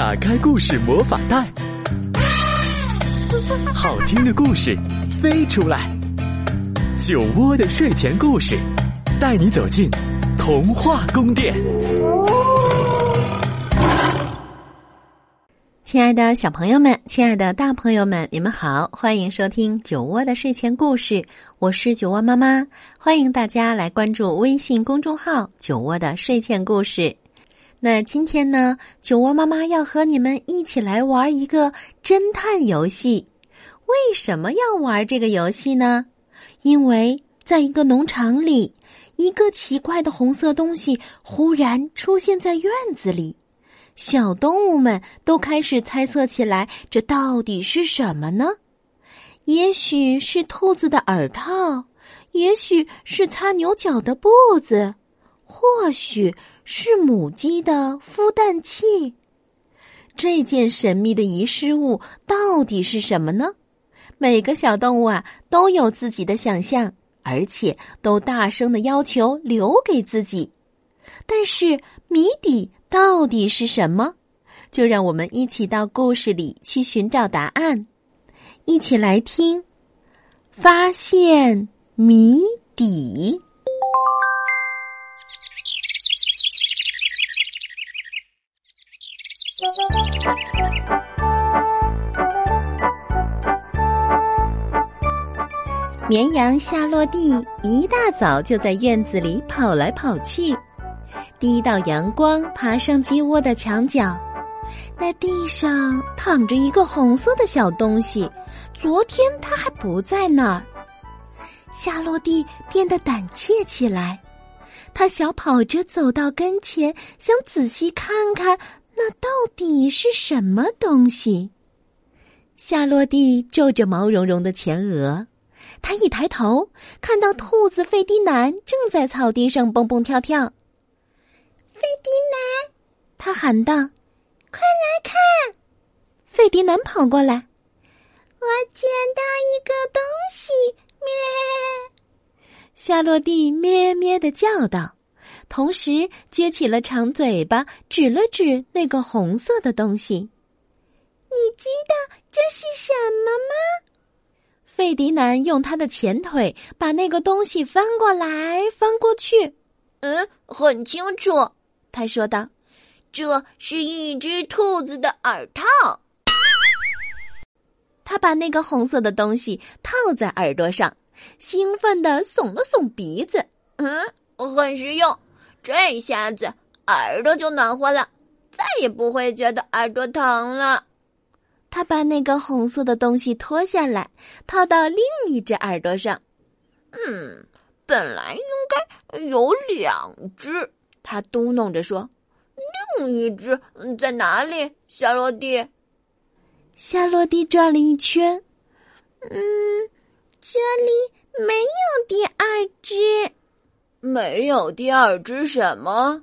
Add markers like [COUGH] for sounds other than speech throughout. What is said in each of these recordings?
打开故事魔法袋，好听的故事飞出来。酒窝的睡前故事，带你走进童话宫殿。亲爱的小朋友们，亲爱的大朋友们，你们好，欢迎收听酒窝的睡前故事。我是酒窝妈妈，欢迎大家来关注微信公众号“酒窝的睡前故事”。那今天呢，酒窝妈妈要和你们一起来玩一个侦探游戏。为什么要玩这个游戏呢？因为在一个农场里，一个奇怪的红色东西忽然出现在院子里。小动物们都开始猜测起来，这到底是什么呢？也许是兔子的耳套，也许是擦牛角的布子，或许是母鸡的孵蛋器。这件神秘的遗失物到底是什么呢？每个小动物啊都有自己的想象，而且都大声的要求留给自己。但是谜底。到底是什么？就让我们一起到故事里去寻找答案，一起来听，发现谜底。绵羊夏洛蒂一大早就在院子里跑来跑去。第一道阳光爬上鸡窝的墙角，那地上躺着一个红色的小东西。昨天它还不在那儿。夏洛蒂变得胆怯起来，他小跑着走到跟前，想仔细看看那到底是什么东西。夏洛蒂皱着毛茸茸的前额，他一抬头，看到兔子费迪南正在草地上蹦蹦跳跳。费迪南，他喊道：“快来看！”费迪南跑过来，我捡到一个东西，咩！夏洛蒂咩咩的叫道，同时撅起了长嘴巴，指了指那个红色的东西。你知道这是什么吗？费迪南用他的前腿把那个东西翻过来翻过去。嗯，很清楚。他说道：“这是一只兔子的耳套。”他把那个红色的东西套在耳朵上，兴奋的耸了耸鼻子。嗯，很实用，这下子耳朵就暖和了，再也不会觉得耳朵疼了。他把那个红色的东西脱下来，套到另一只耳朵上。嗯，本来应该有两只。他嘟哝着说：“另一只在哪里？”夏洛蒂。夏洛蒂转了一圈，嗯，这里没有第二只。没有第二只什么？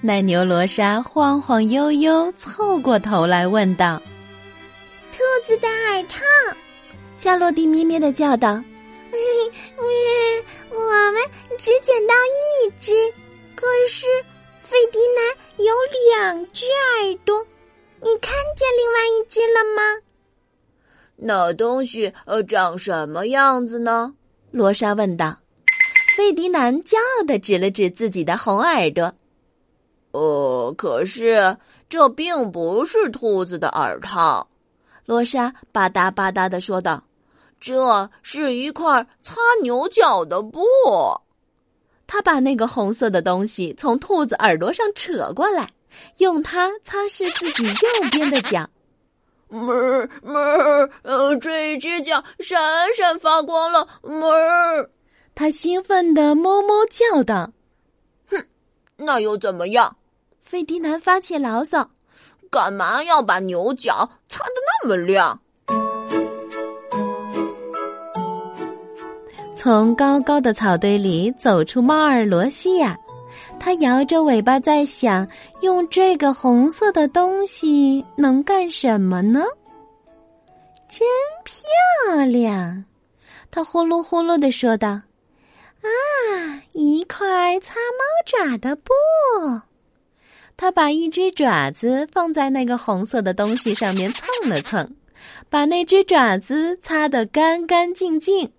奶牛罗莎晃晃悠悠凑过头来问道：“兔子的耳套。”夏洛蒂咩咩的叫道：“ [LAUGHS] 咩，我们只捡到一只。”可是，费迪南有两只耳朵，你看见另外一只了吗？那东西呃长什么样子呢？罗莎问道。费迪南骄傲的指了指自己的红耳朵。呃，可是这并不是兔子的耳套，罗莎吧嗒吧嗒的说道。这是一块擦牛角的布。他把那个红色的东西从兔子耳朵上扯过来，用它擦拭自己右边的脚。哞哞，呃，这只脚闪闪发光了。哞，他兴奋的哞哞叫道：“哼，那又怎么样？”费迪南发起牢骚：“干嘛要把牛角擦得那么亮？”从高高的草堆里走出猫儿罗西亚，它摇着尾巴在想：用这个红色的东西能干什么呢？真漂亮！它呼噜呼噜的说道：“啊，一块擦猫爪的布。”他把一只爪子放在那个红色的东西上面蹭了蹭，把那只爪子擦得干干净净。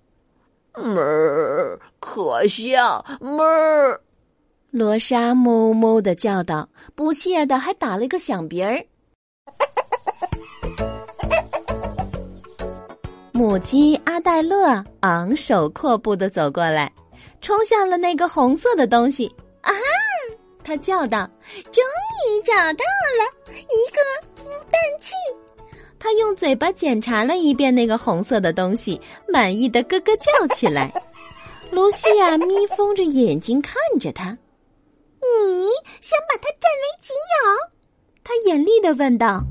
哞儿，可笑！哞儿，罗莎哞哞的叫道，不屑的还打了一个响鼻儿。母鸡阿黛勒昂首阔步的走过来，冲向了那个红色的东西。啊！他叫道：“终于找到了一个孵蛋器！”他用嘴巴检查了一遍那个红色的东西，满意的咯咯叫起来。[LAUGHS] 卢西亚眯缝着眼睛看着他：“你想把它占为己有？”他严厉的问道。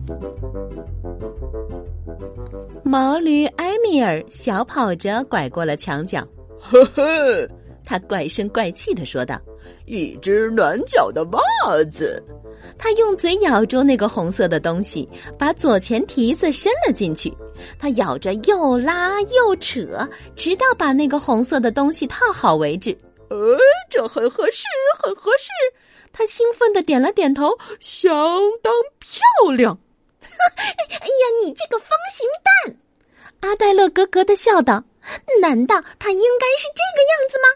毛驴埃米尔小跑着拐过了墙角，呵呵，他怪声怪气的说道：“一只暖脚的袜子。”他用嘴咬住那个红色的东西，把左前蹄子伸了进去。他咬着又拉又扯，直到把那个红色的东西套好为止。呃，这很合适，很合适。他兴奋的点了点头，相当漂亮。[LAUGHS] 哎呀，你这个方形蛋！阿黛勒咯咯的笑道：“难道他应该是这个样子吗？”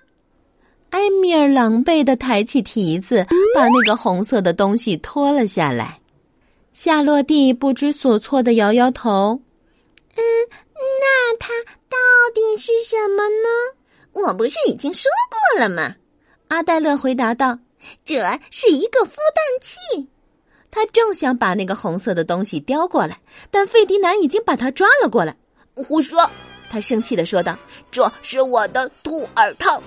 埃米尔狼狈的抬起蹄子，把那个红色的东西拖了下来。夏洛蒂不知所措的摇摇头：“嗯，那它到底是什么呢？我不是已经说过了吗？”阿黛勒回答道：“这是一个孵蛋器。”他正想把那个红色的东西叼过来，但费迪南已经把他抓了过来。胡说！他生气的说道：“这是我的兔耳套。”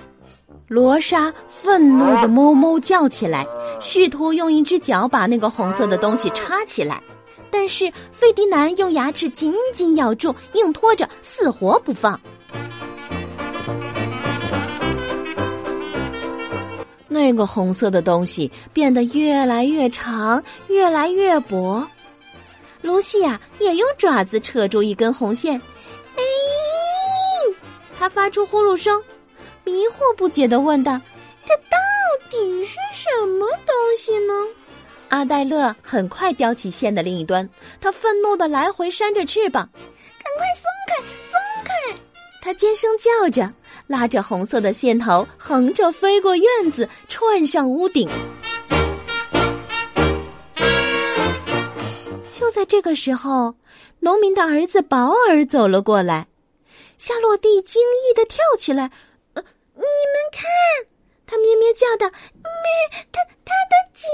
罗莎愤怒的哞哞叫起来，试图用一只脚把那个红色的东西插起来，但是费迪南用牙齿紧紧咬住，硬拖着，死活不放。那个红色的东西变得越来越长，越来越薄。卢西亚也用爪子扯住一根红线。哎！他发出呼噜声，迷惑不解的问道：“这到底是什么东西呢？”阿黛勒很快叼起线的另一端，他愤怒的来回扇着翅膀：“赶快松开，松开！”他尖声叫着，拉着红色的线头，横着飞过院子，窜上屋顶。就在这个时候，农民的儿子保尔走了过来。夏洛蒂惊异的跳起来：“，你们看！”他咩咩叫的：“咩，他他的脚！”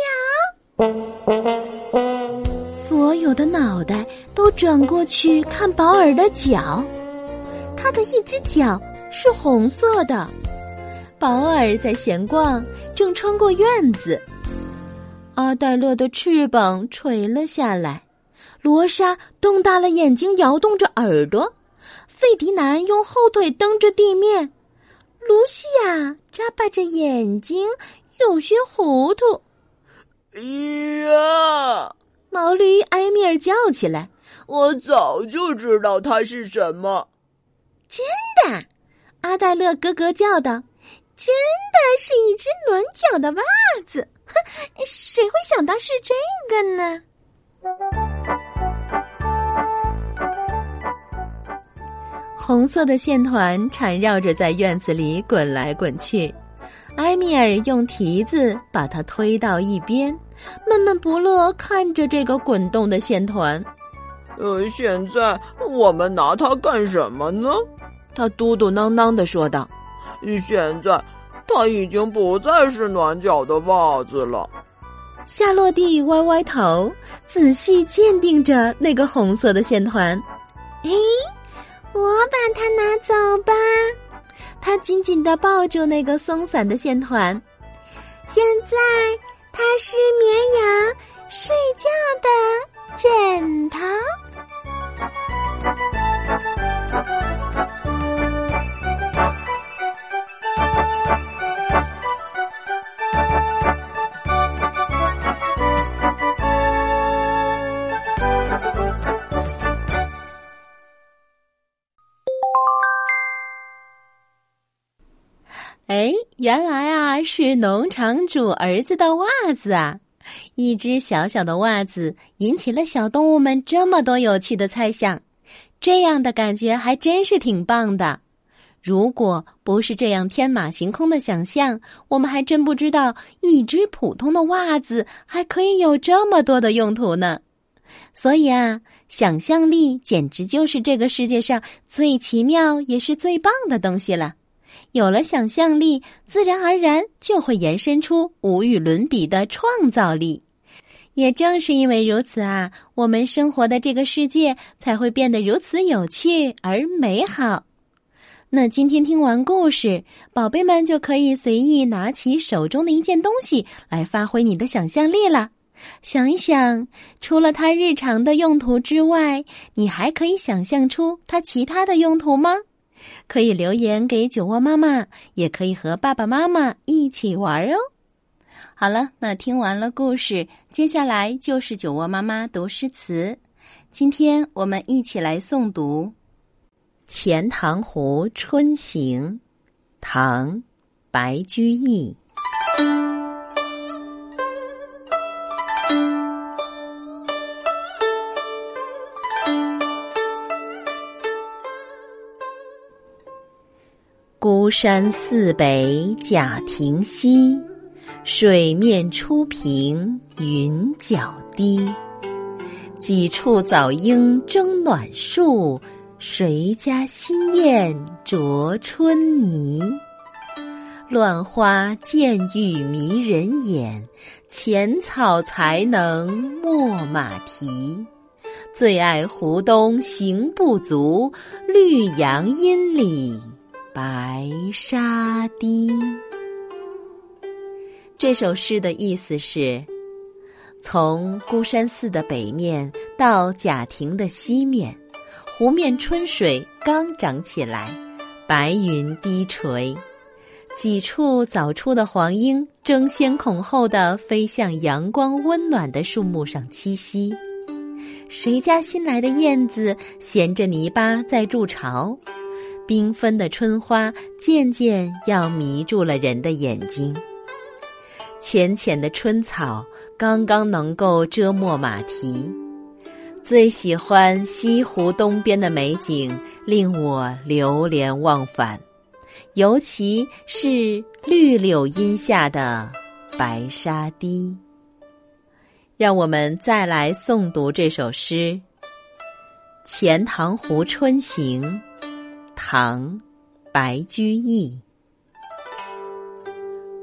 所有的脑袋都转过去看保尔的脚，他的一只脚是红色的。保尔在闲逛，正穿过院子。阿黛勒的翅膀垂了下来。罗莎瞪大了眼睛，摇动着耳朵；费迪南用后腿蹬着地面；卢西亚眨巴着眼睛，有些糊涂。呀！毛驴埃米尔叫起来：“我早就知道它是什么。”真的，阿黛勒咯咯叫道：“真的是一只暖脚的袜子！哼，[LAUGHS] 谁会想到是这个呢？”红色的线团缠绕着在院子里滚来滚去，埃米尔用蹄子把它推到一边，闷闷不乐看着这个滚动的线团。呃，现在我们拿它干什么呢？他嘟嘟囔囔的说道：“现在它已经不再是暖脚的袜子了。”夏洛蒂歪歪头，仔细鉴定着那个红色的线团。诶。我把它拿走吧。他紧紧地抱住那个松散的线团。现在它是绵羊睡觉的枕头。原来啊是农场主儿子的袜子啊！一只小小的袜子引起了小动物们这么多有趣的猜想，这样的感觉还真是挺棒的。如果不是这样天马行空的想象，我们还真不知道一只普通的袜子还可以有这么多的用途呢。所以啊，想象力简直就是这个世界上最奇妙也是最棒的东西了。有了想象力，自然而然就会延伸出无与伦比的创造力。也正是因为如此啊，我们生活的这个世界才会变得如此有趣而美好。那今天听完故事，宝贝们就可以随意拿起手中的一件东西来发挥你的想象力了。想一想，除了它日常的用途之外，你还可以想象出它其他的用途吗？可以留言给酒窝妈妈，也可以和爸爸妈妈一起玩哦。好了，那听完了故事，接下来就是酒窝妈妈读诗词。今天我们一起来诵读《钱塘湖春行》，唐·白居易。孤山寺北贾亭西，水面初平云脚低。几处早莺争暖树，谁家新燕啄春泥？乱花渐欲迷人眼，浅草才能没马蹄。最爱湖东行不足，绿杨阴里。白沙堤。这首诗的意思是：从孤山寺的北面到贾亭的西面，湖面春水刚涨起来，白云低垂，几处早出的黄莺争先恐后的飞向阳光温暖的树木上栖息。谁家新来的燕子衔着泥巴在筑巢？缤纷的春花渐渐要迷住了人的眼睛，浅浅的春草刚刚能够遮没马蹄。最喜欢西湖东边的美景，令我流连忘返，尤其是绿柳荫下的白沙堤。让我们再来诵读这首诗《钱塘湖春行》。唐，白居易。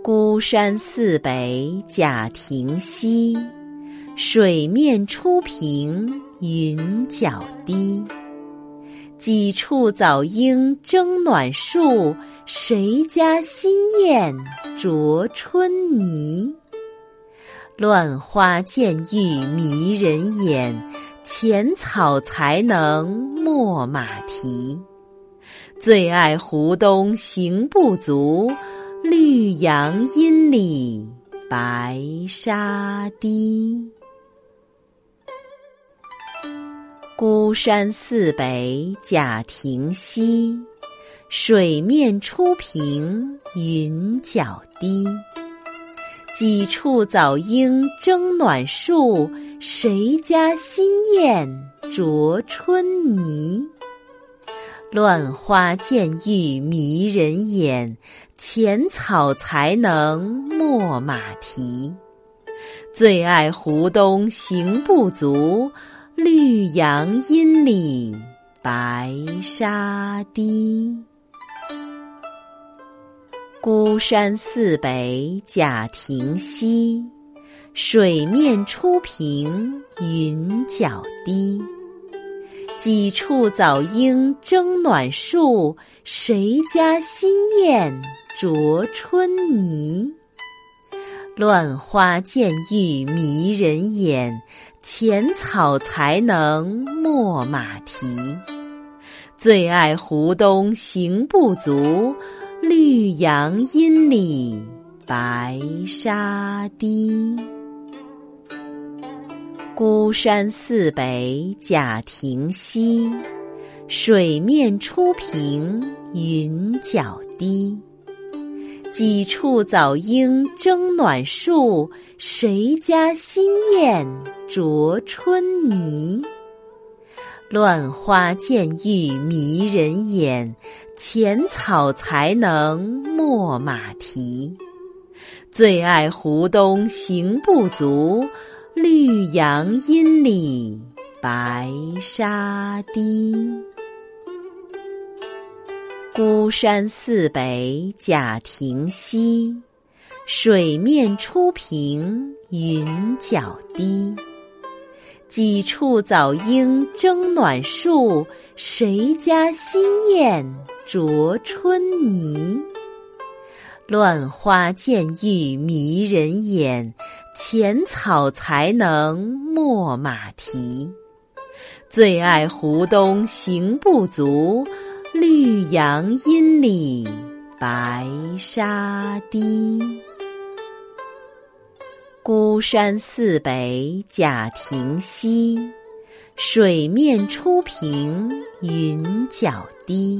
孤山寺北贾亭西，水面初平云脚低。几处早莺争暖树，谁家新燕啄春泥？乱花渐欲迷人眼，浅草才能没马蹄。最爱湖东行不足，绿杨阴里白沙堤。孤山寺北贾亭西，水面初平云脚低。几处早莺争暖树，谁家新燕啄春泥？乱花渐欲迷人眼，浅草才能没马蹄。最爱湖东行不足，绿杨阴里白沙堤。孤山寺北贾亭西，水面初平云脚低。几处早莺争暖树，谁家新燕啄春泥？乱花渐欲迷人眼，浅草才能没马蹄。最爱湖东行不足，绿杨阴里白沙堤。孤山寺北贾亭西，水面初平云脚低。几处早莺争暖树，谁家新燕啄春泥？乱花渐欲迷人眼，浅草才能没马蹄。最爱湖东行不足，绿杨阴里白沙堤。孤山寺北贾亭西，水面初平云脚低。几处早莺争暖树，谁家新燕啄春泥？乱花渐欲迷人眼，浅草才能没马蹄。最爱湖东行不足。绿杨阴里白沙堤，孤山寺北贾亭西，水面初平云脚低。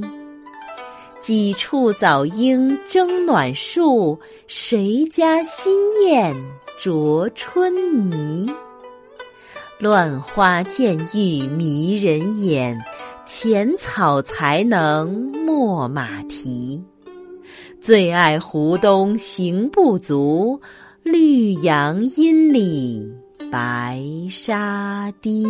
几处早莺争暖树，谁家新燕着春泥？乱花渐欲迷人眼。浅草才能没马蹄，最爱湖东行不足，绿杨阴里白沙堤。